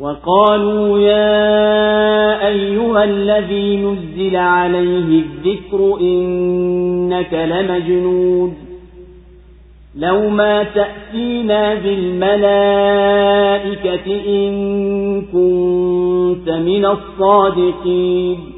وقالوا يا أيها الذي نزل عليه الذكر إنك لمجنون لو ما تأتينا بالملائكة إن كنت من الصادقين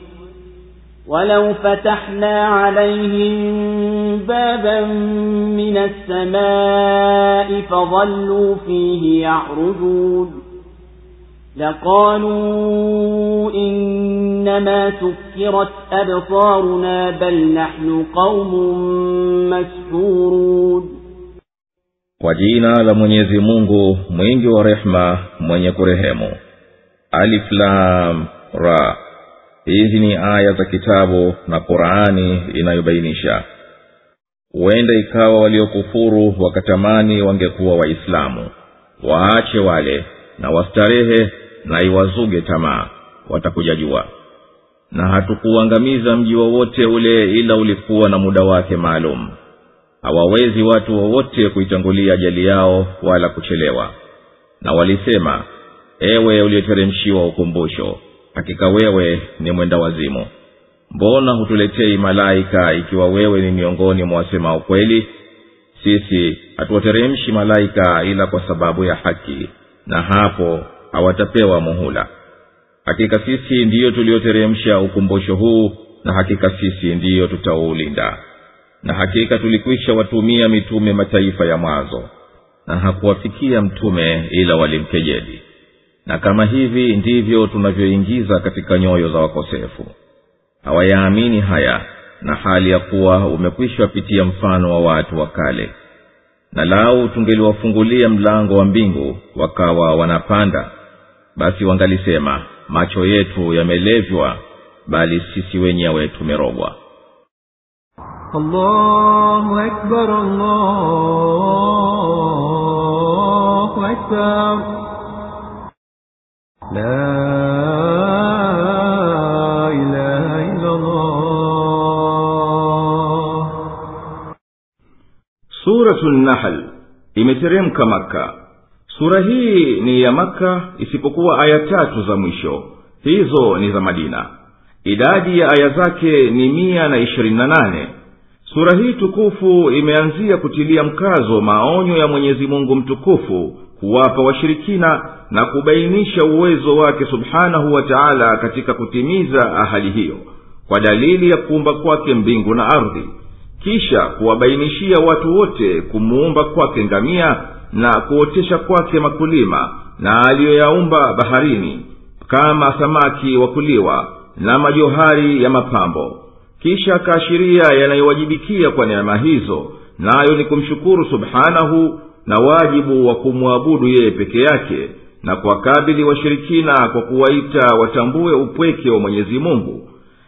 ولو فتحنا عليهم بابا من السماء فظلوا فيه يعرجون لقالوا إنما سكرت أبصارنا بل نحن قوم مسحورون kwa jina la mwenyezi mungu mwingi wa rehema mwenye kurehemu. Alif hizi ni aya za kitabu na qurani inayobainisha huenda ikawa waliokufuru wakatamani wangekuwa waislamu. Waache wale na wastarehe na iwazuge tamaa watakuja jua. Na hatukuuangamiza mji wowote ule ila ulikuwa na muda wake maalum. Hawawezi watu wowote kuitangulia ajali yao wala kuchelewa. Na walisema ewe uliyeteremshiwa ukumbusho hakika wewe ni mwenda wazimu. Mbona hutuletei malaika ikiwa wewe ni miongoni mwa wasema kweli sisi hatuwateremshi malaika ila kwa sababu ya haki na hapo hawatapewa muhula. Hakika sisi ndiyo tulioteremsha ukumbusho huu na hakika sisi ndiyo tutaulinda. Na hakika tulikwisha watumia mitume mataifa ya mwanzo na hakuwafikia mtume ila walimkejeli na kama hivi ndivyo tunavyoingiza katika nyoyo za wakosefu. Hawayaamini haya na hali ya kuwa umekwisha pitia mfano wa watu wa kale. Na lau tungeliwafungulia mlango wa mbingu wakawa wanapanda basi wangalisema macho yetu yamelevywa bali sisi wenyewe tumerogwa. Allahu akbar, allahu akbar. لا إله إلا الله suratu nahl imeteremka maka sura hii ni ya maka isipokuwa aya tatu za mwisho hizo ni za madina idadi ya aya zake ni mia na ishirini na nane sura hii tukufu imeanzia kutilia mkazo maonyo ya mwenyezi mungu mtukufu kuwapa washirikina na kubainisha uwezo wake subhanahu wa taala katika kutimiza ahadi hiyo kwa dalili ya kuumba kwake mbingu na ardhi kisha kuwabainishia watu wote kumuumba kwake ngamia na kuotesha kwake makulima na aliyoyaumba baharini kama samaki wa kuliwa na majohari ya mapambo. Kisha akaashiria yanayowajibikia kwa neema hizo nayo ni kumshukuru subhanahu na wajibu wa kumwabudu yeye peke yake na kuwakabili washirikina kwa kuwaita watambue upweke wa mwenyezi mungu.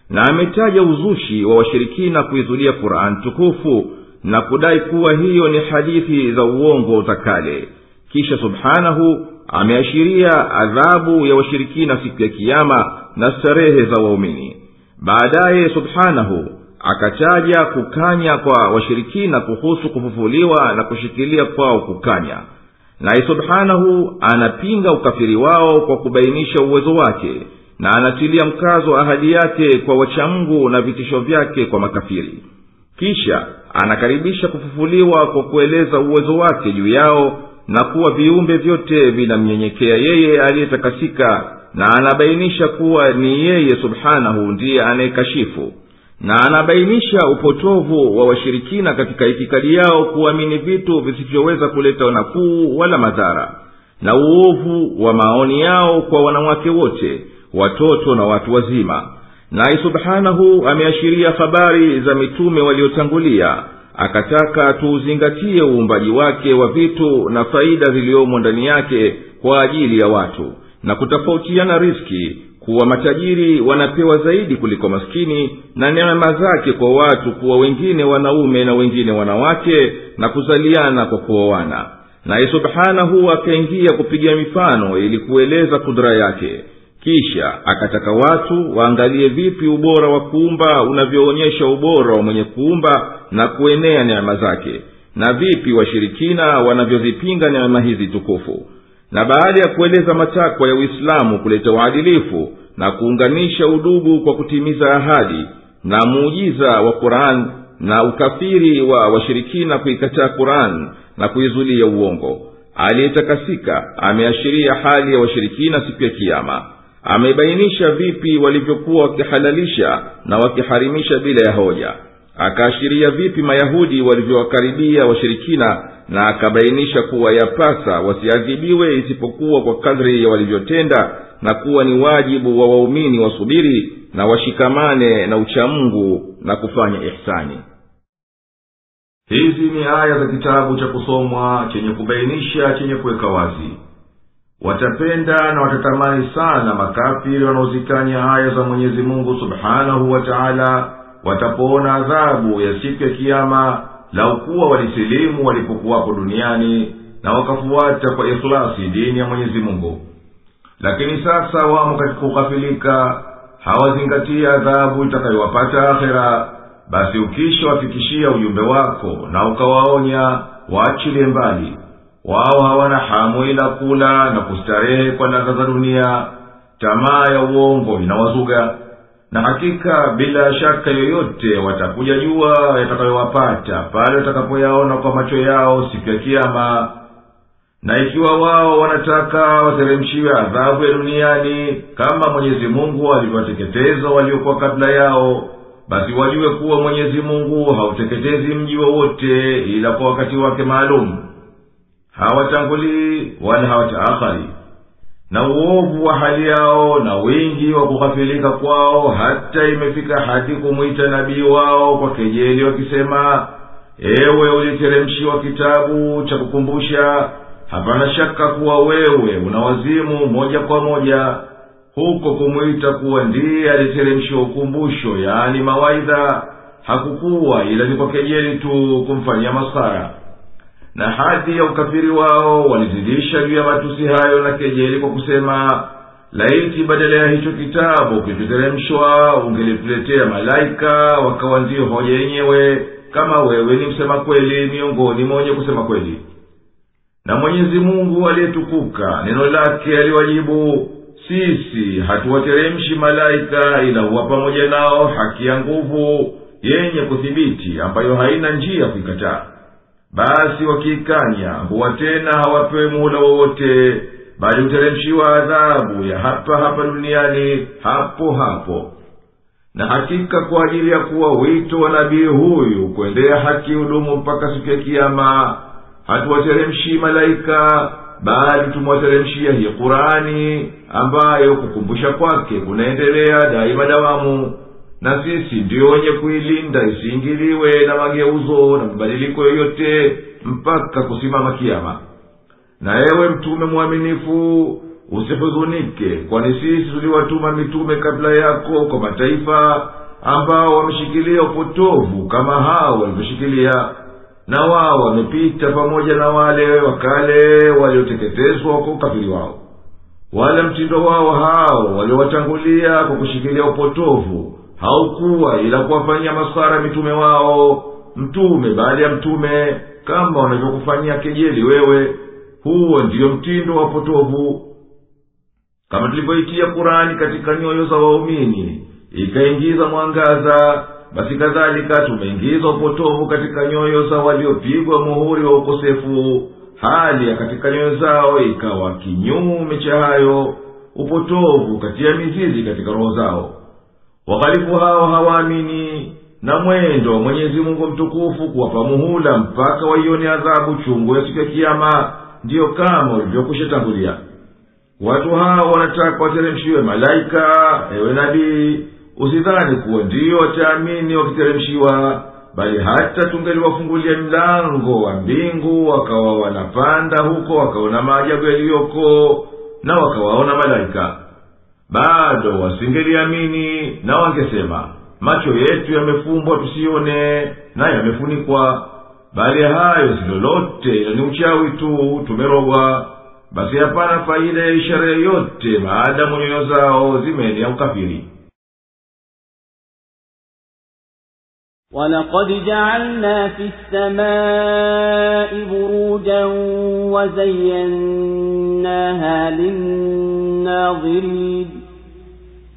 Na ametaja uzushi wa washirikina kuizulia qurani tukufu na kudai kuwa hiyo ni hadithi za uongo za kale. Kisha subhanahu ameashiria adhabu ya washirikina siku ya kiama na starehe za waumini. Baadaye subhanahu akataja kukanya kwa washirikina kuhusu kufufuliwa na kushikilia kwao kukanya. Naye subhanahu anapinga ukafiri wao kwa kubainisha uwezo wake na anatilia mkazo ahadi yake kwa wachamgu na vitisho vyake kwa makafiri. Kisha anakaribisha kufufuliwa kwa kueleza uwezo wake juu yao na kuwa viumbe vyote vinamnyenyekea yeye aliyetakasika na anabainisha kuwa ni yeye subhanahu ndiye anayekashifu na anabainisha upotovu wa washirikina katika itikadi yao kuamini vitu visivyoweza kuleta nafuu wala madhara na uovu wa maoni yao kwa wanawake wote watoto na watu wazima. Naye subhanahu ameashiria habari za mitume waliotangulia akataka tuuzingatie uumbaji wake wa vitu na faida ziliyomo ndani yake kwa ajili ya watu na kutofautiana riski kuwa matajiri wanapewa zaidi kuliko maskini na neema zake kwa watu kuwa wengine wanaume na wengine wanawake na kuzaliana kwa kuoana. Naye subhanahu akaingia kupiga mifano ili kueleza kudra yake. Kisha akataka watu waangalie vipi ubora wa kuumba unavyoonyesha ubora wa mwenye kuumba na kuenea neema zake na vipi washirikina wanavyozipinga neema hizi tukufu na baada ya kueleza matakwa ya uislamu kuleta uadilifu na kuunganisha udugu kwa kutimiza ahadi na muujiza wa quran na ukafiri wa washirikina kuikataa quran na kuizulia uongo aliyetakasika ameashiria hali ya washirikina siku ya kiama amebainisha vipi walivyokuwa wakihalalisha na wakiharimisha bila ya hoja akaashiria vipi mayahudi walivyowakaribia washirikina na akabainisha kuwa yapasa wasiadhibiwe isipokuwa kwa kadri ya walivyotenda na kuwa ni wajibu wa waumini wasubiri na washikamane na uchamungu na kufanya ihsani. Hizi ni aya za kitabu cha kusomwa chenye kubainisha chenye kuweka wazi. Watapenda na watatamani sana makafiri wanaozikanya aya za mwenyezi mungu subhanahu wa taala watapoona adhabu ya siku ya kiama laukuwa walisilimu walipokuwapo duniani na wakafuata kwa ikhlasi dini ya mwenyezi mungu. Lakini sasa wamo katika kughafilika hawazingatia adhabu itakayowapata akhera. Basi ukishawafikishia ujumbe wako na ukawaonya waachilie mbali. Wao hawana hamu ila kula na kustarehe kwa ladha za dunia. Tamaa ya uongo inawazuga na hakika bila shaka yoyote watakuja jua yatakayowapata pale watakapoyaona kwa macho yao siku ya kiama na ikiwa wao wanataka wateremshiwe adhabu ya duniani kama mwenyezi mungu alivyowateketeza waliokuwa kabla yao basi wajue kuwa mwenyezi mungu hauteketezi mji wowote ila kwa wakati wake maalum. Hawatangulii wala hawataakhari na uovu wa hali yao na wingi wa kughafilika kwao hata imefika hadi kumwita nabii wao kwa kejeli wakisema ewe uliteremshiwa kitabu cha kukumbusha hapana shaka kuwa wewe una wazimu moja kwa moja. Huko kumwita kuwa ndiye aliteremshiwa ukumbusho yaani mawaidha hakukuwa ila ni kwa kejeli tu kumfanyia masara na hadi ya ukafiri wao walizidisha juu ya matusi hayo na kejeli kwa kusema laiti badala ya hicho kitabu kilichoteremshwa ungelituletea malaika wakawa ndiyo hoja yenyewe kama wewe ni msema kweli miongoni mwa wenye kusema kweli. Na mwenyezi mungu aliyetukuka neno lake aliwajibu sisi hatuwateremshi malaika ila huwa pamoja nao haki ya nguvu yenye kuthibiti ambayo haina njia kuikataa basi wakiikanya huwa tena hawapewe muhula wowote bali huteremshiwa adhabu ya hapa hapa duniani hapo hapo. Na hakika kwa ajili ya kuwa wito wa nabii huyu kuendea haki hudumu mpaka siku ya kiama hatuwateremshi malaika bali tumewateremshia hii qurani ambayo kukumbusha kwake kunaendelea daima dawamu na sisi ndio wenye kuilinda isiingiliwe na mageuzo na mabadiliko yoyote mpaka kusimama kiama. Na ewe mtume mwaminifu usihuzunike kwani sisi tuliwatuma mitume kabla yako kwa mataifa ambao wameshikilia upotovu kama hao walivyoshikilia. Na wao wamepita pamoja na wale wakale walioteketezwa kwa ukafiri wao. Wala mtindo wao hao waliowatangulia kwa kushikilia upotovu haukuwa ila kuwafanyia masara mitume wao. Mtume baada ya mtume kama wanavyokufanyia kejeli wewe huo ndiyo mtindo wa upotovu kama tulivyoitia kurani katika nyoyo za waumini ikaingiza mwangaza basi kadhalika tumeingiza upotovu katika nyoyo za waliopigwa muhuri wa ukosefu. Hali ya katika nyoyo zao ikawa kinyume cha hayo upotovu katia mizizi katika roho zao waghalifu hao hawaamini na mwendo wa mwenyezi mungu mtukufu kuwapa muhula mpaka waione adhabu chungu ya siku ya kiama ndiyo kama ulivyokwisha tangulia watu hao wanataka wateremshiwe malaika ewe nabii. Usidhani kuwa ndiyo wataamini wakiteremshiwa bali hata tungeliwafungulia mlango wa mbingu wakawa wanapanda huko wakaona maajabu yaliyoko na wakawaona malaika bado wasingeliamini na wangesema macho yetu yamefumbwa tusione na yamefunikwa bali hayo si lolote ila ni uchawi tu tumerogwa basi hapana faida ya ishara yoyote maadamu nyoyo zao zimeenea ukafiri ولقد جعلنا في السماء بروجا وزيناها للناظرين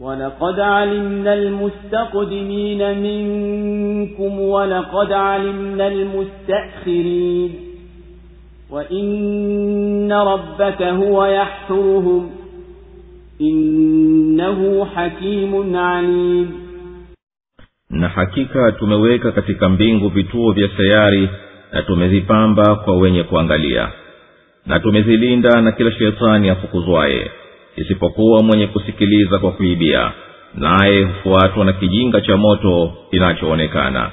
ولقد علمنا المستقدمين منكم ولقد علمنا المستأخرين وإن ربك هو يحشرهم إنه حكيم عليم na hakika tumeweka katika mbingu vituo vya sayari na tumezipamba kwa wenye kuangalia na tumezilinda na kila shetani afukuzwaye isipokuwa mwenye kusikiliza kwa kuibia naye hufuatwa na kijinga cha moto kinachoonekana.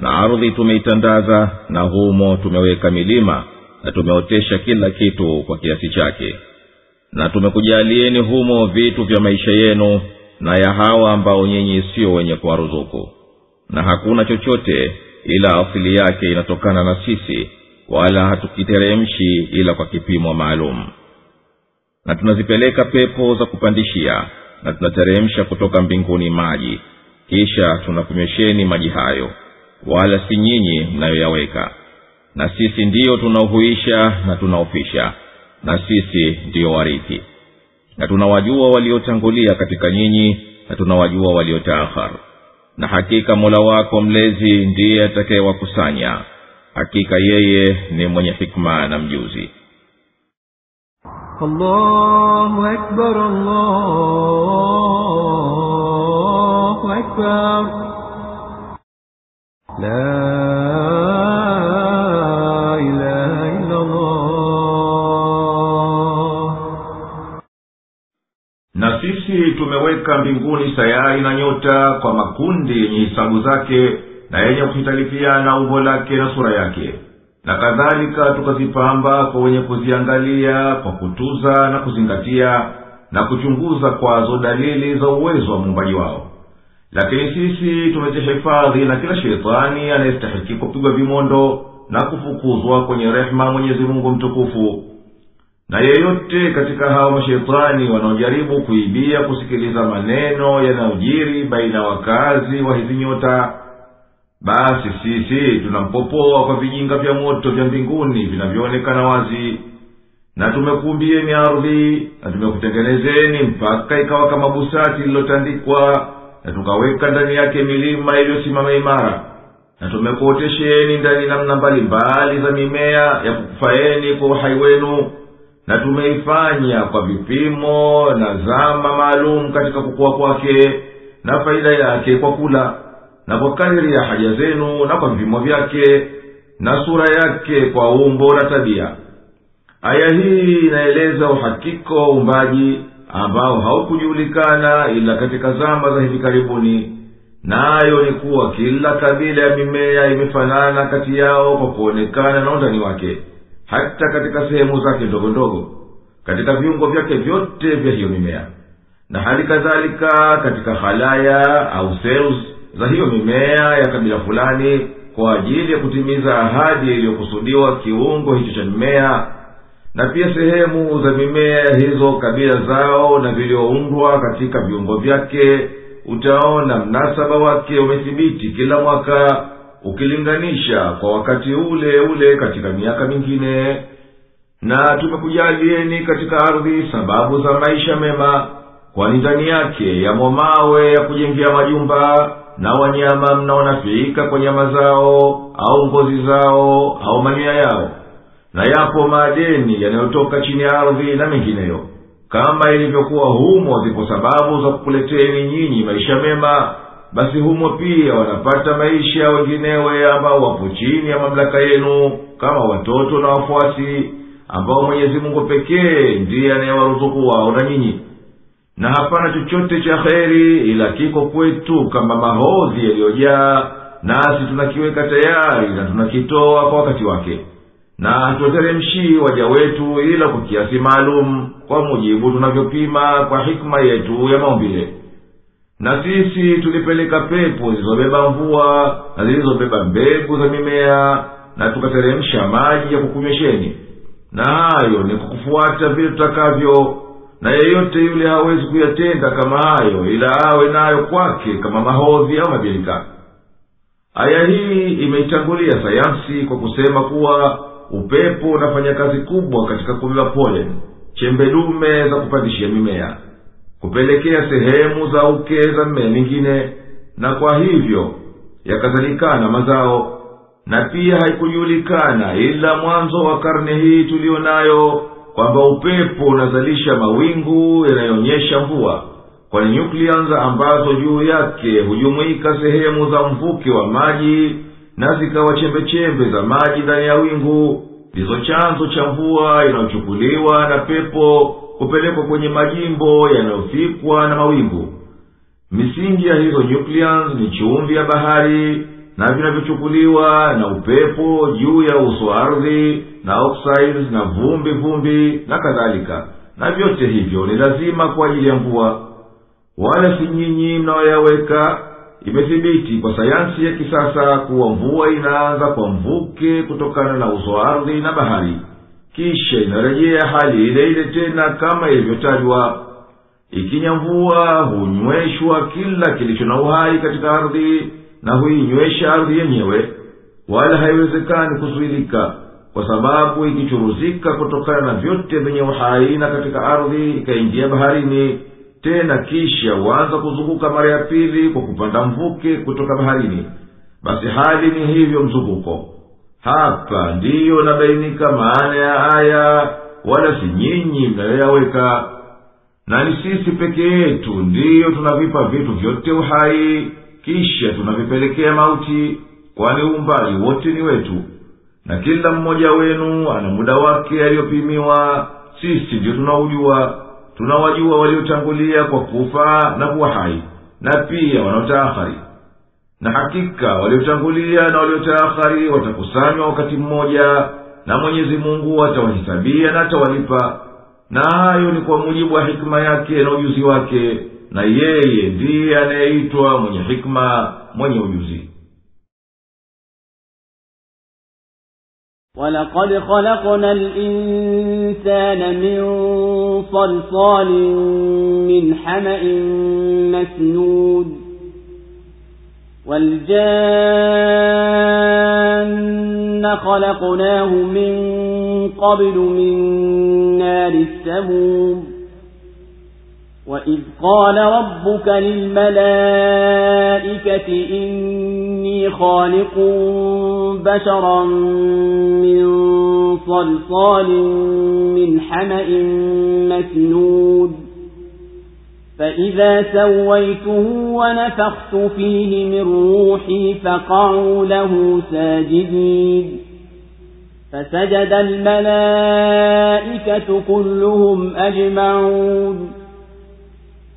Na ardhi tumeitandaza na humo tumeweka milima na tumeotesha kila kitu kwa kiasi chake. Na tumekujalieni humo vitu vya maisha yenu na ya hawa ambao nyinyi sio wenye kuwaruzuku. Na hakuna chochote ila asili yake inatokana na sisi wala hatukiteremshi ila kwa kipimo maalum na tunazipeleka pepo za kupandishia na tunateremsha kutoka mbinguni maji. Kisha tunakunywesheni maji hayo wala si nyinyi mnayoyaweka. Na sisi ndiyo tunaohuisha na tunaofisha na sisi ndiyo warithi. Na tunawajua waliotangulia katika nyinyi na tunawajua waliotaakhar na hakika mola wako mlezi ndiye atakayewakusanya. Hakika yeye ni mwenye hikma na mjuzi الله أكبر الله أكبر لا إله إلا الله na sisi tumeweka mbinguni sayari na nyota kwa makundi yenye hisabu zake na yenye kuhitalifiana umbo lake na sura yake na kadhalika tukazipamba kwa wenye kuziangalia kwa kutuza na kuzingatia na kuchunguza kwazo dalili za uwezo wa muumbaji wao. Lakini sisi tumejihifadhi na kila sheitani anayestahiki kupigwa vimondo na kufukuzwa kwenye rehema mwenyezi mungu mtukufu. Na yeyote katika hao masheitani wanaojaribu kuibia kusikiliza maneno yanayojiri baina ya wakazi wa hizi nyota basi sisi tunampopoa kwa vijinga vya moto vya mbinguni vinavyoonekana wazi. Na tumekuumbieni ardhi na tumekutengenezeni mpaka ikawa kama busati lililotandikwa na tukaweka ndani yake milima iliyosimama imara. Na tumekuotesheni ndani namna mbalimbali za mimea ya kukufaeni kwa uhai wenu na tumeifanya kwa vipimo na zama maalum katika kukua kwake na faida yake kwa kula na kwa kadiri ya haja zenu na kwa vipimo vyake na sura yake kwa umbo na tabia. Aya hii inaeleza uhakika wa uumbaji ambao haukujulikana ila katika zama za hivi karibuni. Nayo ni kuwa kila kabila ya mimea imefanana kati yao kwa kuonekana na undani wake hata katika sehemu zake ndogo ndogo katika viungo vyake vyote vya hiyo mimea. Na hali kadhalika katika halaya au cells za hiyo mimea ya kabila fulani kwa ajili ya kutimiza ahadi iliyokusudiwa kiungo hicho cha mimea na pia sehemu za mimea hizo kabila zao na vilioundwa katika viungo vyake utaona mnasaba wake umethibiti kila mwaka ukilinganisha kwa wakati ule ule katika miaka mingine. Na tumekujalieni katika ardhi sababu za maisha mema kwani ndani yake yamo mawe ya kujengea majumba na wanyama mnaonafiika kwa nyama zao au ngozi zao au manyoya yao. Na yapo madeni yanayotoka chini ya ardhi na mengineyo. Kama ilivyokuwa humo zipo sababu za kukuleteni nyinyi maisha mema basi humo pia wanapata maisha wenginewe ambao wapo chini ya mamlaka yenu kama watoto na wafuasi ambao mwenyezi mungu pekee ndiye anayewaruzuku wao na nyinyi na hapana chochote cha kheri ila kiko kwetu kama mahodhi yaliyojaa nasi tunakiweka tayari na tunakitoa kwa wakati wake. Na hatuwateremshii waja wetu ila kwa kiasi maalum kwa mujibu tunavyopima kwa hikma yetu ya maumbile. Na sisi tulipeleka pepo zilizobeba mvua na zilizobeba mbegu za mimea na tukateremsha maji ya kukunywesheni na hayo ni kukufuata kufuata vile tutakavyo na yeyote yule hawezi kuyatenda kama hayo ila awe nayo kwake kama mahodhi au mabilika aya hii imeitangulia sayansi kwa kusema kuwa upepo unafanya kazi kubwa katika kubeba polen chembedume za kupandishia mimea kupelekea sehemu za uke za mmea mingine na kwa hivyo yakazalikana mazao na pia haikujulikana ila mwanzo wa karne hii tuliyo nayo kwamba upepo unazalisha mawingu yanayoonyesha mvua kwani nyuklians ambazo juu yake hujumuika sehemu za mvuke wa maji na zikawa chembechembe za maji ndani ya wingu ndizo chanzo cha mvua inayochukuliwa na pepo kupelekwa kwenye majimbo yanayofikwa na mawingu. Misingi ya hizo nucleons ni chumvi ya bahari na vinavyochukuliwa na upepo juu ya uso ardhi na oxides na vumbi vumbi na kadhalika. Na vyote hivyo ni lazima kwa ajili ya mvua. Wala si nyinyi mnaoyaweka. Imethibiti kwa sayansi ya kisasa kuwa mvua inaanza kwa mvuke kutokana na uso ardhi na bahari. Kisha inarejea hali ile ile tena kama ilivyotajwa. Ikinya mvua hunyweshwa kila kilicho na uhai katika ardhi na huinywesha ardhi yenyewe wala haiwezekani kuzuilika kwa sababu ikichuruzika kutokana na vyote vyenye uhai na katika ardhi ikaingia baharini tena kisha huanza kuzunguka mara ya pili kwa kupanda mvuke kutoka baharini basi hali ni hivyo mzunguko. Hapa ndiyo nabainika maana ya aya wala si nyinyi mnayoyaweka na ni sisi peke yetu ndiyo tunavipa vitu vyote uhai kisha tunavipelekea mauti kwani umbali wote ni wetu. Na kila mmoja wenu ana muda wake aliyopimiwa sisi ndio tunaujua. Tunawajua waliotangulia kwa kufa na kuwa hai na pia wanaotaahari na hakika waliotangulia na waliotaahari watakusanywa wakati mmoja na mwenyezi mungu atawahisabia na atawalipa. Na hayo ni kwa mujibu wa hikima yake na ujuzi wake na yeye ndiye anayeitwa mwenye hikma mwenye ujuzi. ولقد خلقنا الإنسان من صلصال من حمأ مسنود والجان خلقناه من قبل من نار السموم وإذ قال ربك للملائكة إني خالق بشرا من صلصال من حمأ مسنود. فإذا سويته ونفخت فيه من روحي فقعوا له ساجدين. فسجد الملائكة كلهم أجمعون.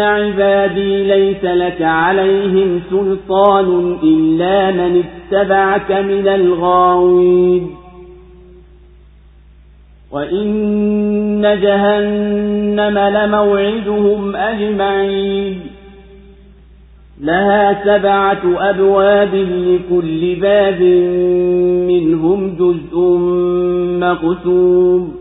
عبادي ليس لك عليهم سلطان إلا من اتبعك من الغاوين. وإن جهنم لموعدهم أجمعين. لها سبعة أبواب لكل باب منهم جزء مقسوم.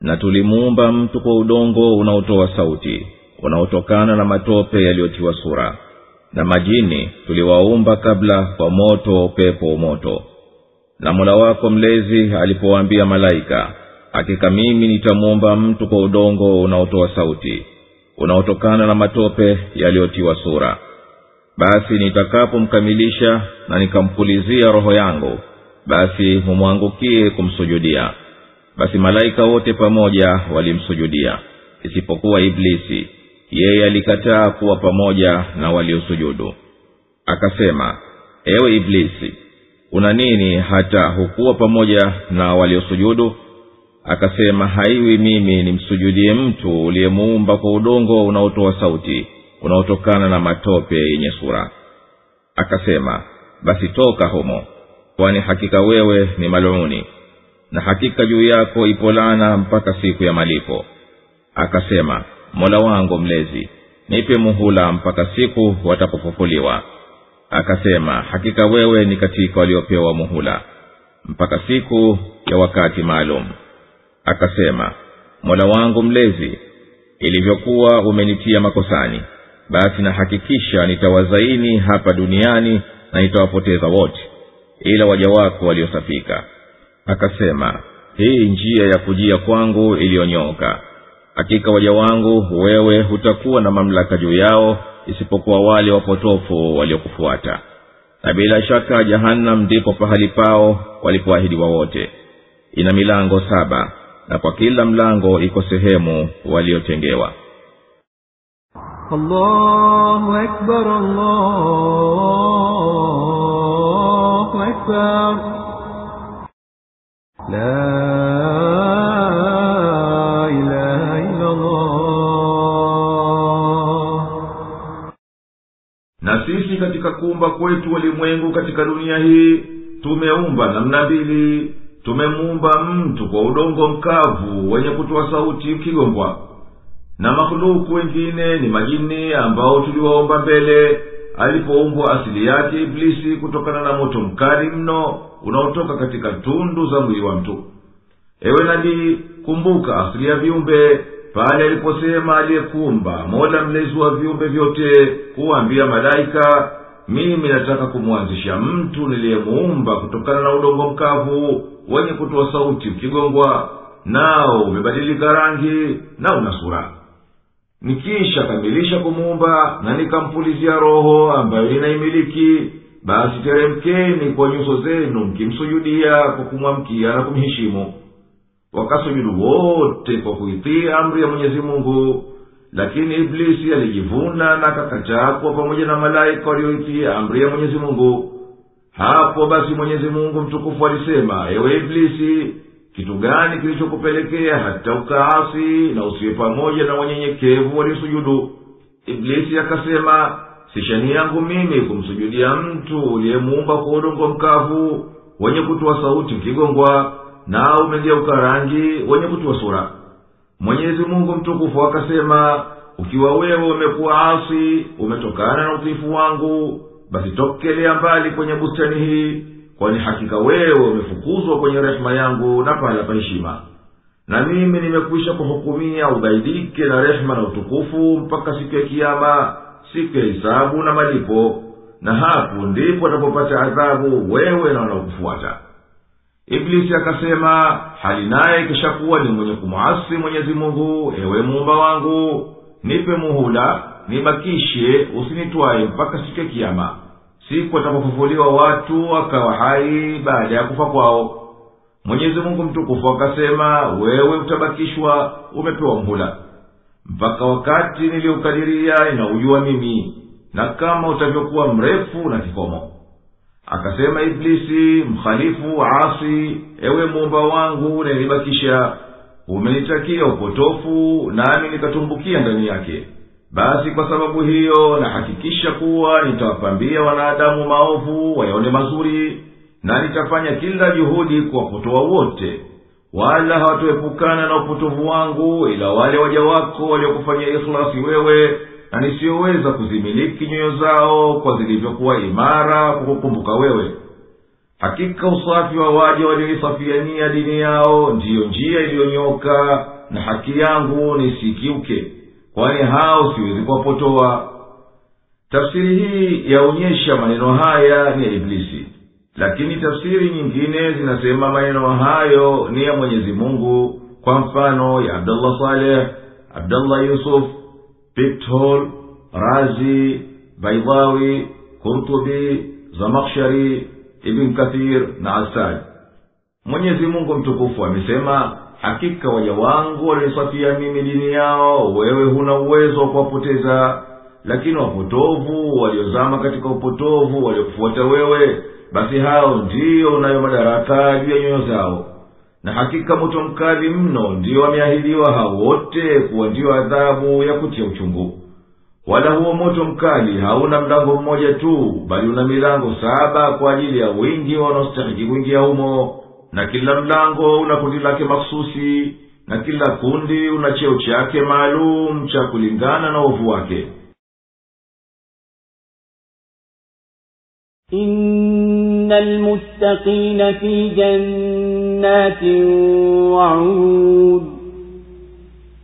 Na tulimuumba mtu kwa udongo unaotoa sauti. Unaotokana na matope yaliyotiwa sura na majini tuliwaumba kabla kwa moto wa upepo moto. Na mola wako mlezi alipowaambia malaika hakika mimi nitamuumba mtu kwa udongo unaotoa sauti unaotokana na matope yaliyotiwa sura. Basi nitakapomkamilisha na nikampulizia roho yangu basi mumwangukie kumsujudia. Basi malaika wote pamoja walimsujudia isipokuwa iblisi yeye alikataa kuwa pamoja na waliosujudu. Akasema ewe iblisi una nini hata hukuwa pamoja na waliosujudu? Akasema haiwi mimi nimsujudie mtu uliyemuumba kwa udongo unaotoa sauti unaotokana na matope yenye sura. Akasema basi toka humo kwani hakika wewe ni maluni na hakika juu yako ipo lana mpaka siku ya malipo. Akasema mola wangu mlezi nipe muhula mpaka siku watapofufuliwa. Akasema hakika wewe ni katika waliopewa muhula mpaka siku ya wakati maalum. Akasema mola wangu mlezi ilivyokuwa umenitia makosani basi nahakikisha nitawazaini hapa duniani na nitawapoteza wote ila waja wako waliosafika. Akasema hii njia ya kujia kwangu iliyonyooka hakika waja wangu wewe hutakuwa na mamlaka juu yao isipokuwa wale wapotofu waliokufuata. Na bila shaka jahanam ndipo pahali pao walipoahidiwa wote ina milango saba na kwa kila mlango iko sehemu waliotengewa. La katika kuumba kwetu walimwengu katika dunia hii tumeumba namna mbili. Tumemuumba mtu kwa udongo mkavu wenye kutoa sauti ukigongwa na makhuluku wengine ni majini ambao tuliwaomba mbele. Alipoumbwa asili yake iblisi kutokana na moto mkali mno unaotoka katika tundu za mwili wa mtu. Ewe nabii kumbuka asili ya viumbe pale aliposema aliyekumba mola mlezi wa viumbe vyote kuwaambia malaika mimi nataka kumwanzisha mtu niliyemuumba kutokana na udongo mkavu wenye kutoa sauti ukigongwa. Nao umebadilika rangi na una sura. Nikisha kamilisha kumuumba na nikampulizia roho ambayo inaimiliki basi teremkeni kwa nyuso zenu mkimsujudia kwa kumwamkia na kumheshimu wakasujudu wote kwa kuitii amri ya mwenyezi mungu. Lakini iblisi alijivuna na akakataa pamoja na malaika walioitii amri ya mwenyezi mungu. Hapo basi mwenyezi mungu mtukufu alisema ewe iblisi kitu gani kilichokupelekea hata ukaasi na usiwe pamoja na wanyenyekevu waliosujudu? Iblisi akasema si shani yangu mimi kumsujudia mtu uliyemuumba kwa udongo mkavu wenye kutoa sauti ukigongwa nao umegeuka rangi wenye kutua sura. Mwenyezi mungu mtukufu akasema ukiwa wewe umekuwa asi umetokana na utiifu wangu basi tokelea mbali kwenye bustani hii kwani hakika wewe umefukuzwa kwenye rehema yangu na pahala pa heshima. Na mimi nimekwisha kuhukumia ubaidike na rehema na utukufu mpaka siku ya kiama siku ya hisabu na malipo na hapo ndipo atapopata adhabu wewe na wanaokufuata iblisi akasema hali naye ikishakuwa ni mwenye kumwasi mwenyezi mungu ewe muumba wangu. Nipe muhula nibakishe usinitwaye mpaka siku ya kiama siku atapofufuliwa watu wakawa hai baada ya kufa kwao. Mwenyezi mungu mtukufu akasema wewe utabakishwa umepewa mhula mpaka wakati niliukadiria inaujua mimi. Na kama utavyokuwa mrefu na kikomo akasema iblisi mkhalifu asi ewe muumba wangu nanibakisha umenitakia upotofu nami nikatumbukia ndani yake. Basi kwa sababu hiyo nahakikisha kuwa nitawapambia wanadamu maovu wayaone mazuri na nitafanya kila juhudi kuwapotoa wote. Wala hawatoepukana na upotovu wangu ila wale waja wako waliokufanyia ikhlasi wewe na nisiyoweza kuzimiliki nyoyo zao kwa zilivyokuwa imara kwa kukumbuka wewe. Hakika usafi wa waja walioisafiania dini yao ndiyo njia iliyonyoka na haki yangu nisikiuke kwani hao siwezi kuwapotoa. Tafsiri hii yaonyesha maneno haya ni ya iblisi lakini tafsiri nyingine zinasema maneno hayo ni ya mwenyezi mungu kwa mfano ya abdullah saleh abdullah yusuf piktol razi بيضاوي kurtubi zamakshari ibn kathir na asad mwenyezi mungu mtukufu amesema hakika waja wangu waliosafia mimi dini yao wewe huna uwezo wa kuwapoteza. Lakini wapotovu waliozama katika upotovu waliokufuata wewe basi hao ndiyo unayo madaraka juu ya nyoyo zao na hakika moto mkali mno ndiyo wameahidiwa hao wote kuwa ndiyo adhabu ya kutia uchungu. Wala huo moto mkali hauna mlango mmoja tu bali una milango saba kwa ajili ya wingi wanaostahiki kuingia humo na kila mlango una kundi lake makhususi na kila kundi una cheo chake maalum cha kulingana na uovu wake إن المتقين في جنات وعود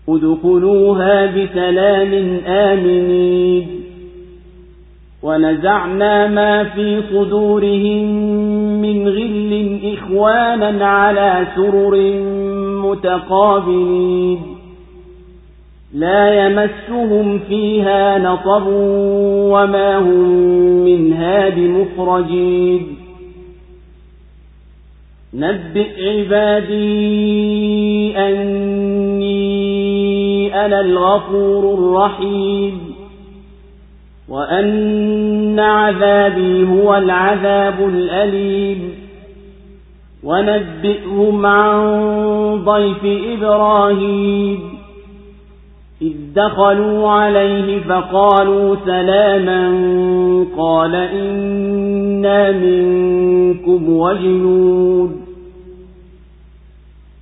ادخلوها بسلام آمنين ونزعنا ما في صدورهم من غل إخوانا على سرر متقابلين لا يمسهم فيها نصب وما هم منها بمخرجين نبئ عبادي أني أنا الغفور الرحيم وأن عذابي هو العذاب الأليم. ونبئهم عن ضيف إبراهيم. إذ دخلوا عليه فقالوا سلاما. قال إنا منكم وجنود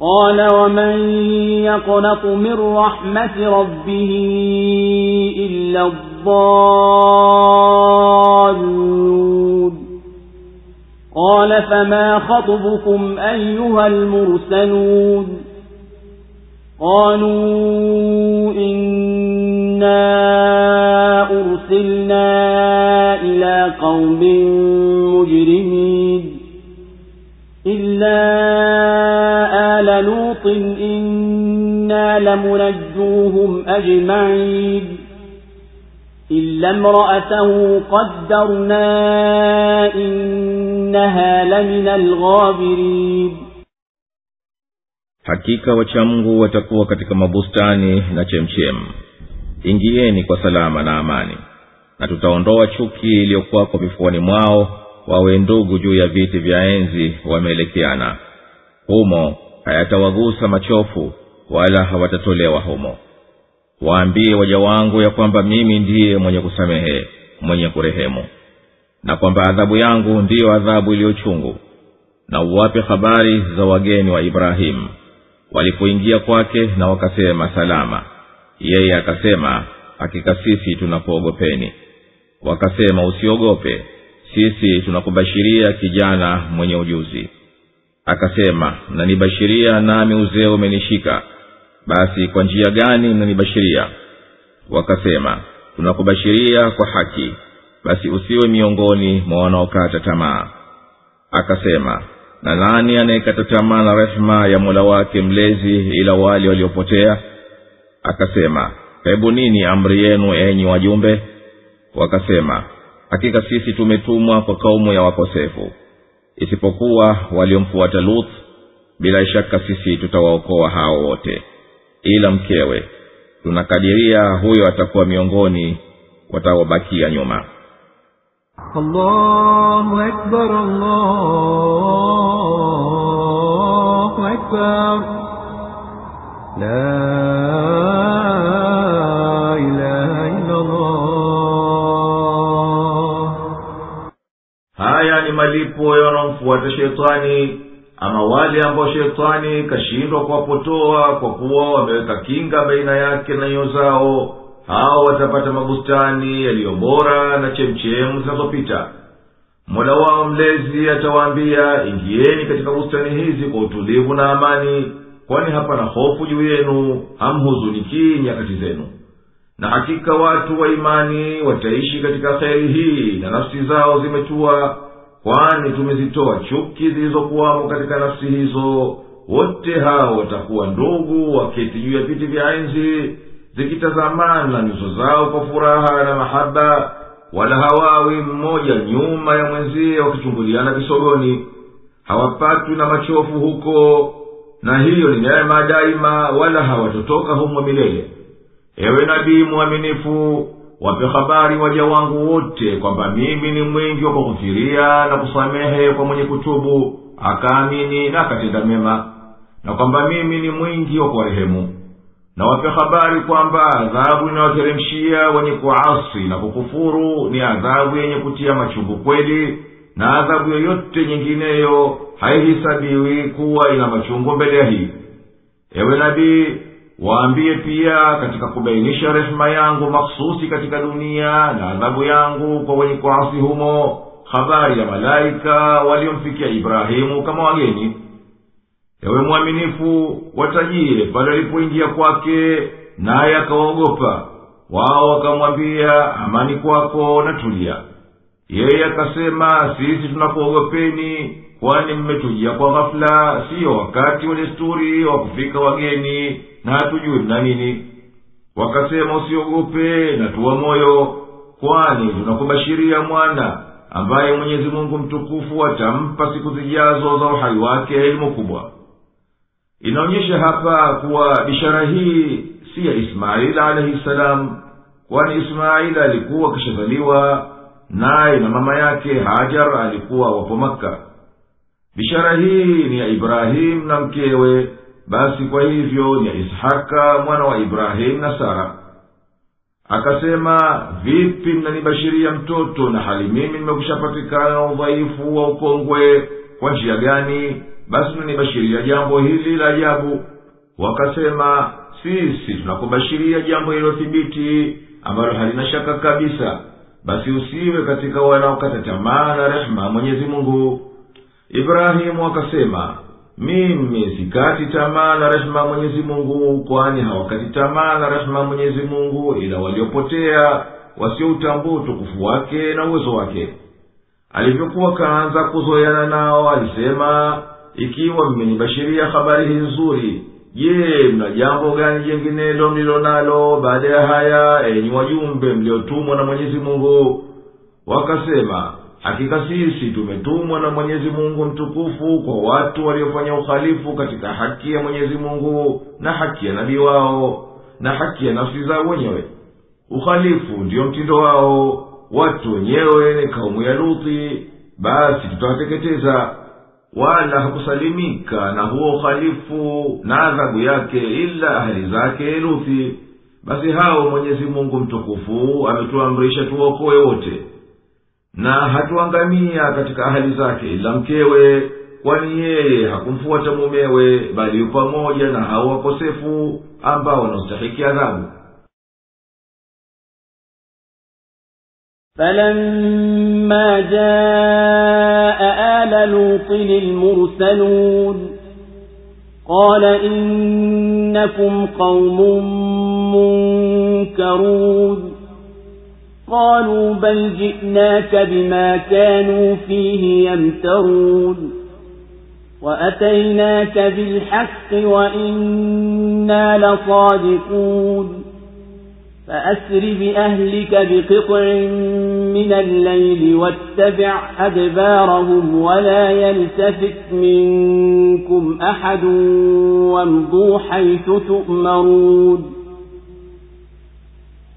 قال ومن يقنط من رحمة ربه إلا الضالون. قال فما خطبكم أيها المرسلون؟ قالوا إنا أرسلنا إلى قوم مجرمين إلا لوط إنا لمنجوهم أجمعين إلا امرأته قدرنا إنها لمن الغابرين hakika wachamngu watakuwa katika mabustani na chemchem ingieni kwa salama na amani na tutaondoa chuki iliyokuwako vifuani mwao wawe ndugu juu ya viti vya enzi wameelekeana humo hayatawagusa machofu wala hawatatolewa humo. Waambie waja wangu ya kwamba mimi ndiye mwenye kusamehe mwenye kurehemu na kwamba adhabu yangu ndiyo adhabu iliyochungu na uwape habari za wageni wa ibrahimu walipoingia kwake na wakasema salama yeye akasema hakika sisi tunakuogopeni. Wakasema usiogope sisi tunakubashiria kijana mwenye ujuzi akasema mnanibashiria nami uzee umenishika. Basi kwa njia gani mnanibashiria wakasema tunakubashiria kwa haki. Basi usiwe miongoni mwa wanaokata tamaa. Akasema na nani anayekata tamaa na rehema ya mola wake mlezi ila wale waliopotea? Akasema hebu nini amri yenu enyi wajumbe? Wakasema hakika sisi tumetumwa kwa kaumu ya wakosefu isipokuwa waliomfuata luth bila shaka sisi tutawaokoa hao wote ila mkewe tunakadiria huyo atakuwa miongoni watawabakia nyuma allahu akbar, allahu akbar. La ya wanaomfuata shetani ama wale ambao shetani kashindwa kuwapotoa kwa kuwa wameweka kinga baina yake na nyoyo zao hao watapata mabustani yaliyo bora na chemchemu zinazopita. Mola wao mlezi atawaambia ingieni katika bustani hizi kwa utulivu na amani kwani hapana hofu juu yenu hamhuzunikii nyakati zenu. Na hakika watu wa imani wataishi katika kheri hii na nafsi zao zimetua kwani tumezitoa chuki zilizokuwamo katika nafsi hizo wote hao watakuwa ndugu waketi juu ya viti vya enzi zikitazamana nyuso zao kwa furaha na mahaba wala hawawi mmoja nyuma ya mwenzie wakichunguliana visogoni. Hawapatwi na machofu huko na hiyo ni neema daima wala hawatotoka humo milele. Ewe nabii mwaminifu wape habari waja wangu wote kwamba mimi ni mwingi wa kughufiria na kusamehe kwa mwenye kutubu akaamini na akatenda mema na kwamba mimi ni mwingi wa kuwarehemu. Na wape habari kwamba adhabu inayoteremshia wenye kuasi na kukufuru ni adhabu yenye kutia machungu kweli na adhabu yoyote nyingineyo haihisabiwi kuwa ina machungu mbele ya hii. Ewe nabii waambie pia katika kubainisha rehema yangu makhususi katika dunia na adhabu yangu kwa wenye kuasi humo habari ya malaika waliomfikia ibrahimu kama wageni. Ewe mwaminifu watajie pale alipoingia kwake naye akawaogopa wao wakamwambia amani kwako na tulia yeye akasema sisi tunakuogopeni kwani mmetujia kwa ghafula siyo wakati wa desturi wa kufika wageni na hatujui mna nini. Wakasema usiogope na tuwa moyo kwani tunakubashiria mwana ambaye mwenyezi mungu mtukufu atampa siku zijazo za uhai wake elimu kubwa. Inaonyesha hapa kuwa bishara hii si ya ismaili alaihi salam kwani ismaili alikuwa akishazaliwa naye na mama yake hajar alikuwa wapo makka bishara hii ni ya ibrahimu na mkewe. Basi kwa hivyo ni ya ishaka mwana wa ibrahimu na sara. Akasema vipi mnanibashiria mtoto na hali mimi nimekushapatikana na udhaifu wa ukongwe? Kwa njia gani? Basi mnanibashiria jambo hili la ajabu. Wakasema sisi tunakubashiria jambo hililothibiti ambalo halina shaka kabisa. Basi usiwe katika wanaokata tamaa na rehema mwenyezi mungu ibrahimu akasema mimi sikati tamaa na rehema mwenyezi mungu kwani hawakati tamaa na rehema mwenyezi mungu ila waliopotea wasioutambua utukufu wake na uwezo wake. Alivyokuwa kaanza kuzoeana nao alisema ikiwa mmenibashiria habari hii nzuri je mna jambo gani jenginelo mlilo nalo baada ya haya enyi wajumbe mliotumwa na mwenyezi mungu? Wakasema hakika sisi tumetumwa na mwenyezi mungu mtukufu kwa watu waliofanya uhalifu katika haki ya mwenyezi mungu na haki ya nabii wao na haki ya nafsi zao wenyewe. Uhalifu ndiyo mtindo wao. Watu wenyewe ni kaumu ya luthi. Basi tutawateketeza. Wala hakusalimika na huo uhalifu na adhabu yake ila ahali zake luthi. Basi hao mwenyezi mungu mtukufu ametuamrisha tuwaokoe wote na hatuangamia katika ahali zake ila mkewe kwani yeye hakumfuata mumewe bali yu pamoja na hao wakosefu ambao wanaostahiki adhabu فلما جاء آل لوط المرسلون قال إنكم قوم منكرون قالوا بل جئناك بما كانوا فيه يمترون. وأتيناك بالحق وإنا لصادقون. فأسر بأهلك بقطع من الليل واتبع أدبارهم ولا يلتفت منكم أحد وامضوا حيث تؤمرون.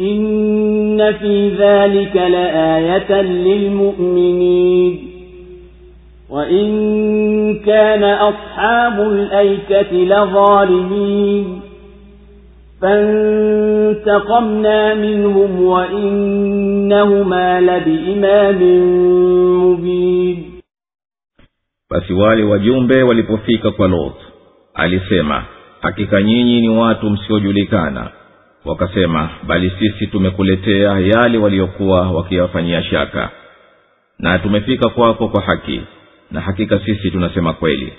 إن في ذلك لآية للمؤمنين وإن كان أصحاب الأيكة لظالمين فانتقمنا منهم وإنهما لبإمام مبين basi wale wajumbe walipofika kwa lot alisema hakika nyinyi ni watu wakasema bali sisi tumekuletea yale waliokuwa wakiyafanyia shaka. Na tumefika kwako kwa haki na hakika sisi tunasema kweli.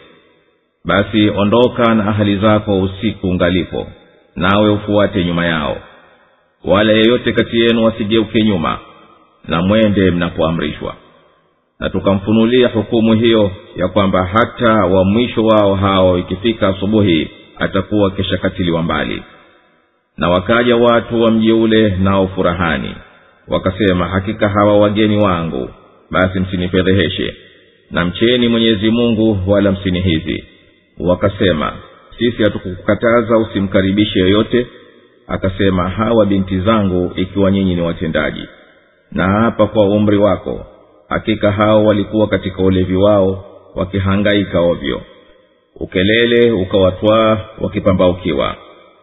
Basi ondoka na ahali zako usiku ungalipo nawe ufuate nyuma yao. Wala yeyote kati yenu wasigeuke nyuma na mwende mnapoamrishwa. Na tukamfunulia hukumu hiyo ya kwamba hata wa mwisho wao hao ikifika asubuhi atakuwa keshakatiliwa mbali na wakaja watu wa mji ule nao furahani. Wakasema hakika hawa wageni wangu basi msinifedheheshe na mcheni mwenyezi mungu wala msinihizi. Wakasema sisi hatukukataza usimkaribishe yoyote. Akasema hawa binti zangu ikiwa nyinyi ni watendaji na hapa kwa umri wako hakika hao walikuwa katika ulevi wao wakihangaika ovyo. Ukelele ukawatwaa wakipambaukiwa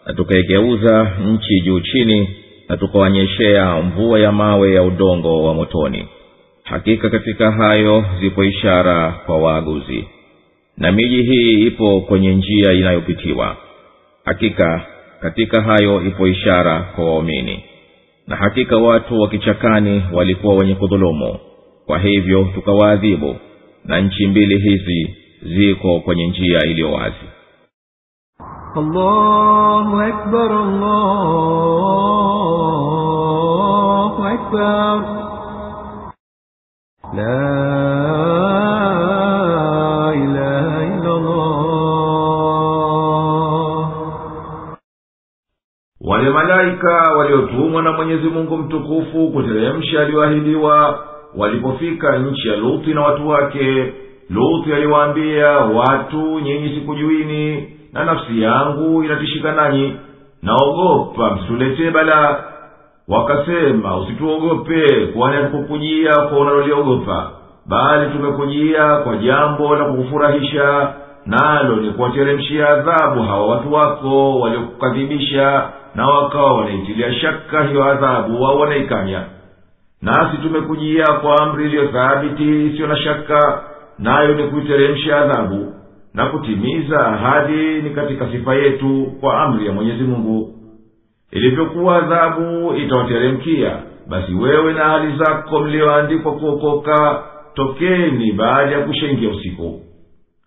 na tukaigeuza nchi juu chini na tukawanyeshea mvua ya mawe ya udongo wa motoni. Hakika katika hayo zipo ishara kwa waaguzi. Na miji hii ipo kwenye njia inayopitiwa. Hakika katika hayo ipo ishara kwa waumini. Na hakika watu wa kichakani walikuwa wenye kudhulumu. Kwa hivyo tukawaadhibu. Na nchi mbili hizi ziko kwenye njia iliyo wazi الله أكبر الله أكبر لا إله إلا الله wale malaika waliotumwa na mwenyezi mungu mtukufu kuteremsha aliyoahidiwa walipofika nchi ya luthi na watu wake luthi aliwaambia watu nyinyi sikujuini na nafsi yangu inatishika nanyi. Naogopa msituletee balaa wakasema usituogope kwani hatukukujia kwa unaloliogopa bali tumekujia kwa jambo la kukufurahisha. Nalo ni kuwateremshia adhabu hawa watu wako waliokukadhibisha na wakawa wanaitilia shaka hiyo adhabu au wanaikanya. Nasi tumekujia kwa amri iliyo thabiti isiyo na shaka nayo ni kuiteremsha adhabu na kutimiza ahadi ni katika sifa yetu kwa amri ya mwenyezi mungu. Ilivyokuwa adhabu itawateremkia basi wewe na ahali zako mliyoandikwa kuokoka tokeni baada ya kushaingia usiku.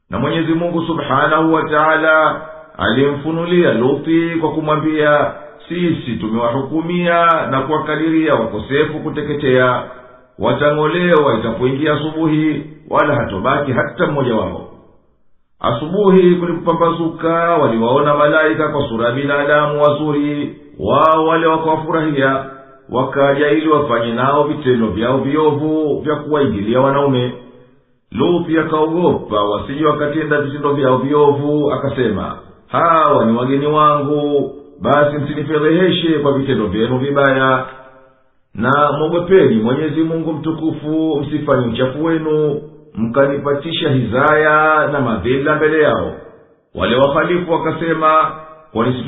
Na mwenyezi mungu subhanahu wa taala alimfunulia luthi kwa kumwambia sisi tumewahukumia na kuwakadiria wakosefu kuteketea. Watang'olewa itapoingia asubuhi wala hatobaki hata mmoja wao asubuhi kulipopambazuka waliwaona malaika kwa sura ya binadamu wazuri. Wao wale wakawafurahia wakaja ili wafanye nao vitendo vyao viovu vya kuwaingilia wanaume. Luthi akaogopa wasije wakatenda vitendo vyao viovu akasema hawa ni wageni wangu basi msinifedheheshe kwa vitendo vyenu vibaya. Na mwogopeni mwenyezi mungu mtukufu msifanye uchafu wenu mkanipatisha hizaya na madhila mbele yao. Wale wahalifu wakasema kwani si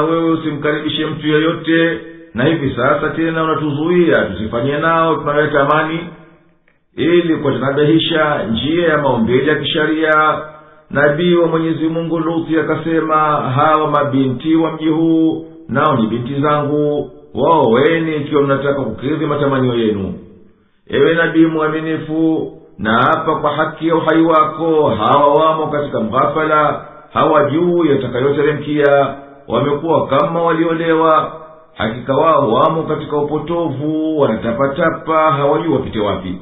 wewe usimkaribishe mtu yeyote? Na hivi sasa tena unatuzuia tusifanye nao tunayotamani ili kuwatanabihisha njia ya maumbili ya kisharia nabii wa mwenyezi mungu luthi akasema hawa mabinti wa mji huu nao ni binti zangu. Waoweni ikiwa mnataka kukidhi matamanio yenu. Ewe nabii mwaminifu na hapa kwa haki ya uhai wako hawa wamo katika mghafala hawa juu yatakayoteremkia wamekuwa kama waliolewa. Hakika wao wamo katika upotovu wanatapatapa hawajuu wapite wapi.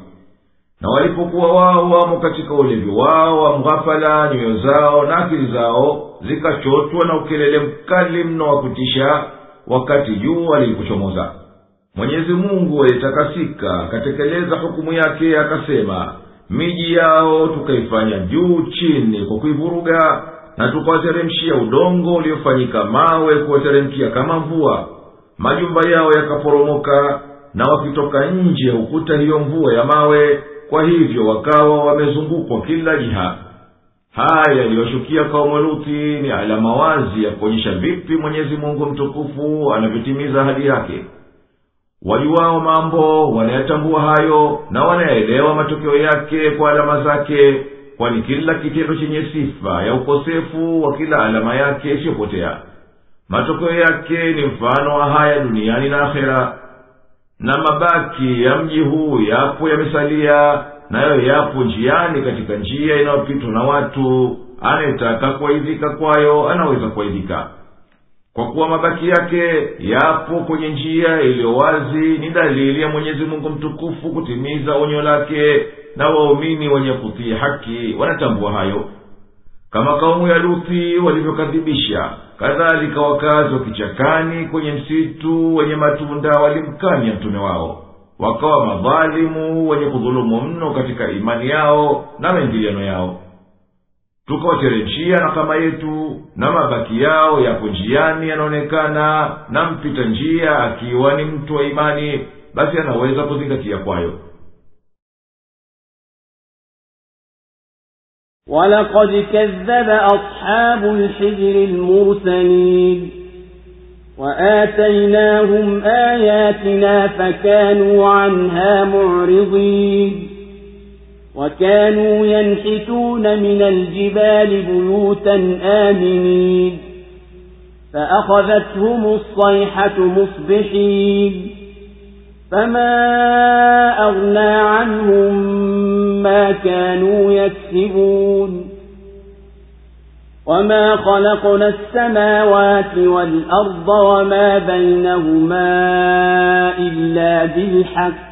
Na walipokuwa wao wamo katika ulevi wao wa mghafala nyoyo zao na akili zao zikachotwa na ukelele mkali mno wa kutisha wakati jua lilipochomoza mwenyezi mungu alitakasika akatekeleza hukumu yake akasema miji yao tukaifanya juu chini kwa kuivuruga na tukawateremshia udongo uliofanyika mawe kuwateremkia kama mvua majumba yao yakaporomoka na wakitoka nje hukuta hiyo mvua ya mawe kwa hivyo wakawa wamezungukwa kila jiha. Haya yaliyoshukia kaumweluti ni alama wazi ya kuonyesha vipi mwenyezi mungu mtukufu anavyotimiza ahadi yake wajuwao mambo wanayatambua hayo na wanayaelewa matokeo yake kwa alama zake kwani kila kitendo chenye sifa ya ukosefu wa kila alama yake isiyopotea matokeo yake ni mfano wa haya duniani na akhera. Na mabaki ya mji huu yapo yamesalia nayo yapo njiani katika njia inayopitwa na watu. Anayetaka kuaidhika kwayo anaweza kuaidhika kwa kuwa mabaki yake yapo kwenye njia iliyo wazi ni dalili ya mwenyezi mungu mtukufu kutimiza onyo lake na waumini wenye kutii haki wanatambua hayo. Kama kaumu ya luthi walivyokadhibisha kadhalika wakazi wa kichakani kwenye msitu wenye matunda walimkanya mtume wao. Wakawa madhalimu wenye kudhulumu mno katika imani yao na maingiliano yao tukawateremshia na kama yetu na mabaki yao yapo njiani yanaonekana na mpita njia akiwa ni mtu wa imani basi anaweza kuzingatia kwayo ولقد كذب أصحاب الحجر المرسلين وآتيناهم آياتنا فكانوا عنها معرضين وكانوا ينحتون من الجبال بيوتا آمنين. فأخذتهم الصيحة مصبحين. فما أغنى عنهم ما كانوا يكسبون. وما خلقنا السماوات والأرض وما بينهما إلا بالحق.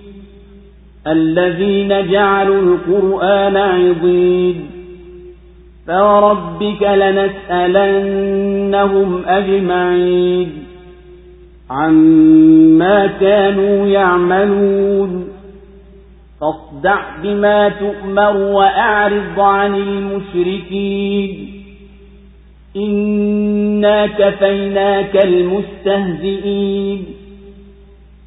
الذين جعلوا القرآن عضين فوربك لنسألنهم أجمعين عما كانوا يعملون فاصدع بما تؤمر وأعرض عن المشركين إنا كفيناك المستهزئين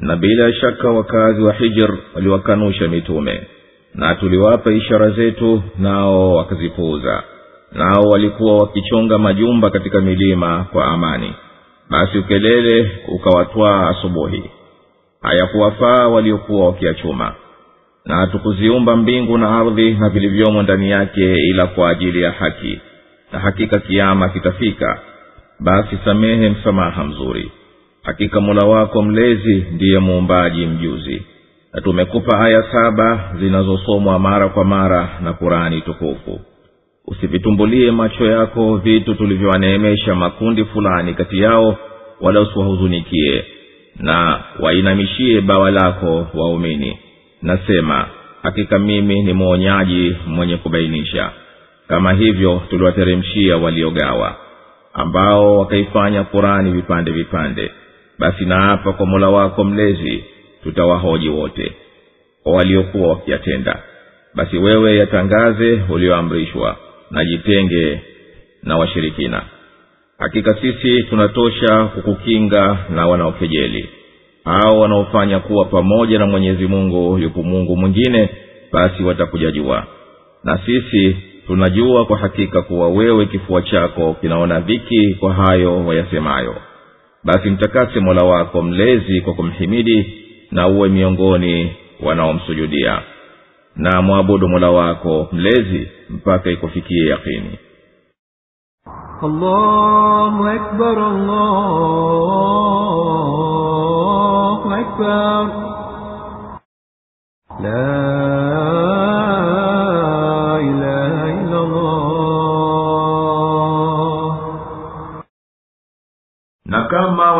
Na bila shaka wakazi wa hijr waliwakanusha mitume na tuliwapa ishara zetu nao wakazipuuza nao walikuwa wakichonga majumba katika milima kwa amani. Basi ukelele ukawatwaa asubuhi. Hayakuwafaa waliokuwa wakiyachuma na tukuziumba mbingu na ardhi na vilivyomo ndani yake ila kwa ajili ya haki na hakika kiama kitafika. Basi samehe msamaha mzuri hakika mola wako mlezi ndiye muumbaji mjuzi na tumekupa aya saba zinazosomwa mara kwa mara na kurani tukufu. Usivitumbulie macho yako vitu tulivyowaneemesha makundi fulani kati yao wala usiwahuzunikie na wainamishie bawa lako waumini. Nasema hakika mimi ni mwonyaji mwenye kubainisha. Kama hivyo tuliwateremshia waliogawa ambao wakaifanya kurani vipande vipande basi naapa kwa mola wako mlezi tutawahoji wote kwa waliokuwa wakiyatenda. Basi wewe yatangaze ulioamrishwa na jitenge na washirikina. Hakika sisi tunatosha kukukinga na wanaokejeli. Hao wanaofanya kuwa pamoja na mwenyezi mungu yupo mungu mwingine basi watakuja jua na sisi tunajua kwa hakika kuwa wewe kifua chako kinaona dhiki kwa hayo wayasemayo basi mtakase mola wako mlezi kwa kumhimidi na uwe miongoni wanaomsujudia na mwabudu mola wako mlezi mpaka ikufikie yakini. La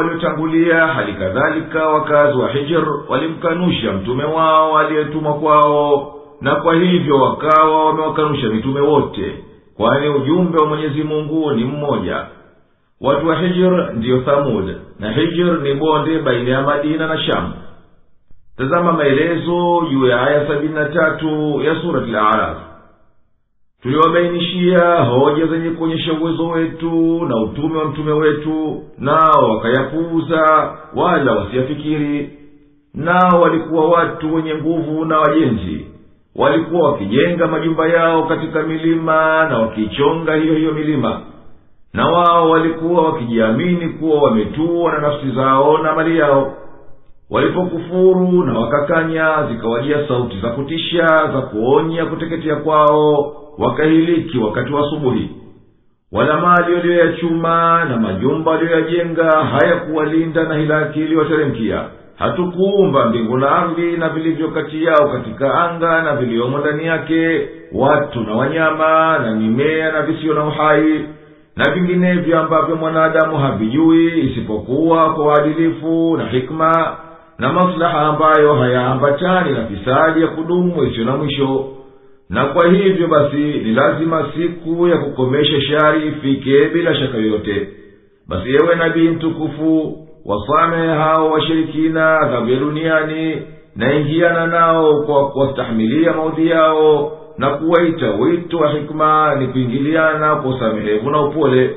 waliotangulia hali kadhalika wakazi wa hijr walimkanusha mtume wao aliyetumwa kwao na kwa hivyo wakawa wamewakanusha mitume wote kwani ujumbe wa mwenyezi mungu ni mmoja. Watu wa hijr ndiyo thamud na hijr ni bonde baina ya madina na shamu tazama maelezo juu ya aya sabini na tatu ya surati laraf tuliwabainishia hoja zenye kuonyesha uwezo wetu na utume wa mtume wetu nao wakayapuuza wala wasiyafikiri. Nao walikuwa watu wenye nguvu na wajenzi. Walikuwa wakijenga majumba yao katika milima na wakiichonga hiyo hiyo milima. Na wao walikuwa wakijiamini kuwa wametua na nafsi zao na mali yao. Walipokufuru na wakakanya zikawajia sauti za kutisha za kuonya kuteketea kwao wakahiliki wakati wa asubuhi. Wala mali waliyoyachuma na majumba waliyoyajenga hayakuwalinda na hilaki iliyoteremkia. Hatukuumba mbingu na ardhi na vilivyo kati yao katika anga na viliomo ndani yake watu na wanyama na mimea na visiyo na uhai na vinginevyo ambavyo mwanadamu havijui isipokuwa kwa uadilifu na hikma na maslaha ambayo hayaambatani na fisadi ya kudumu isiyo na mwisho na kwa hivyo basi ni lazima siku ya kukomesha shari ifike bila shaka yoyote. Basi ewe nabii mtukufu wasamehe hao washirikina adhabu ya duniani na ingiana nao kwa kuwastahimilia maudhi yao na kuwaita wito wa hikma ni kuingiliana kwa usamehevu na upole.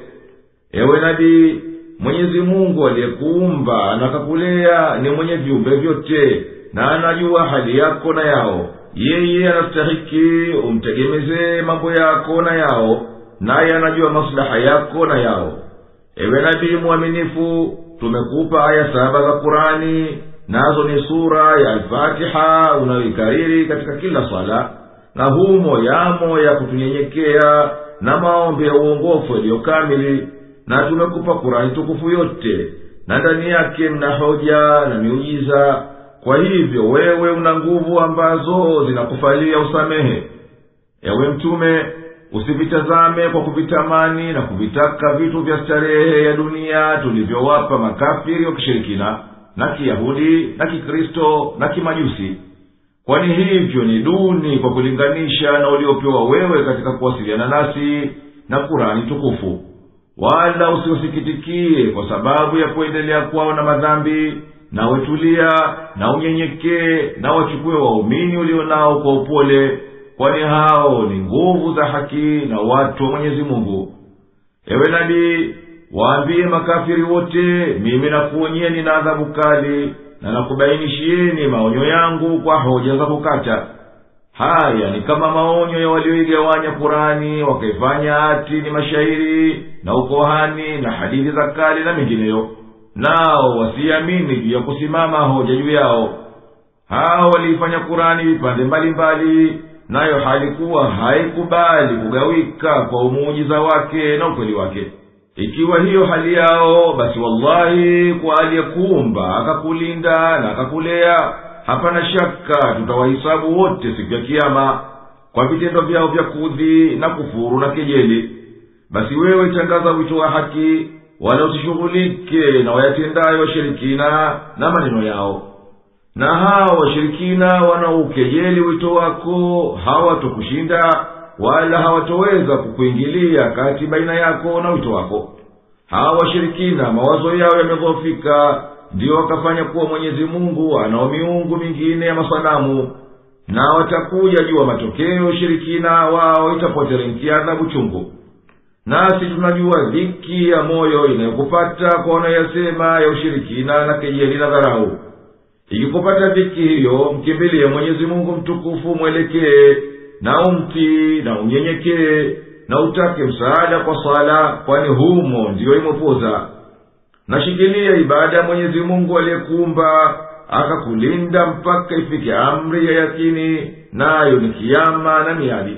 Ewe nabii mwenyezi mungu aliyekuumba na kakulea ni mwenye viumbe vyote na anajua hali yako na yao yeye anastahiki umtegemezee mambo yako na yao naye anajua maslaha yako na yao. Ewe nabii mwaminifu tumekupa aya saba za kurani nazo ni sura ya alfatiha unayoikariri katika kila swala na humo yamo ya kutunyenyekea na maombi ya uongofu yaliyokamili na tumekupa kurani tukufu yote na ndani yake mna hoja na miujiza kwa hivyo wewe una nguvu ambazo zinakufalia usamehe. Ewe mtume usivitazame kwa kuvitamani na kuvitaka vitu vya starehe ya dunia tulivyowapa makafiri wa kishirikina na kiyahudi na kikristo na kimajusi. Kwani hivyo ni duni kwa kulinganisha na uliopewa wewe katika kuwasiliana nasi na kurani tukufu. Wala usiusikitikie kwa sababu ya kuendelea kwao na madhambi na wetulia na unyenyekee na wachukue waumini ulio nao kwa upole kwani hao ni nguvu za haki na watu wa mwenyezi mungu. Ewe nabii waambie makafiri wote mimi nakuonyeni na adhabu kali na nakubainishieni maonyo yangu kwa hoja za kukata. Haya ni kama maonyo ya walioigawanya kurani wakaifanya hati ni mashairi na ukohani na hadithi za kale na mengineyo nao wasiamini juu ya kusimama hoja juu yao. Hao waliifanya kurani vipande mbalimbali nayo halikuwa haikubali kugawika kwa umuujiza wake na ukweli wake. Ikiwa hiyo hali yao basi wallahi kwa aliyekuumba akakulinda na akakulea hapana shaka tutawahisabu wote siku ya kiama kwa vitendo vyao vya kudhi na kufuru na kejeli. Basi wewe tangaza wito wa haki wala usishughulike na wayatendayo washirikina na maneno yao. Na hao washirikina wanaoukejeli wito wako hawatokushinda wala hawatoweza kukuingilia kati baina yako na wito wako. Hawa washirikina mawazo yao yamedhoofika ndiyo wakafanya kuwa mwenyezi mungu anao miungu mingine ya masanamu na watakuja juu wa matokeo ushirikina wao itapoteremkia adhabu chungu nasi tunajua dhiki ya moyo inayokupata kwa wanayoyasema ya ushirikina na kejeli na dharau. Ikikupata dhiki hiyo mkimbilie mwenyezi mungu mtukufu mwelekee na umtii na unyenyekee na utake msaada kwa sala kwani humo ndiyo imepoza nashikilia ibada ya mwenyezi mungu aliyekuumba akakulinda mpaka ifike amri ya yakini nayo ni kiama na miadi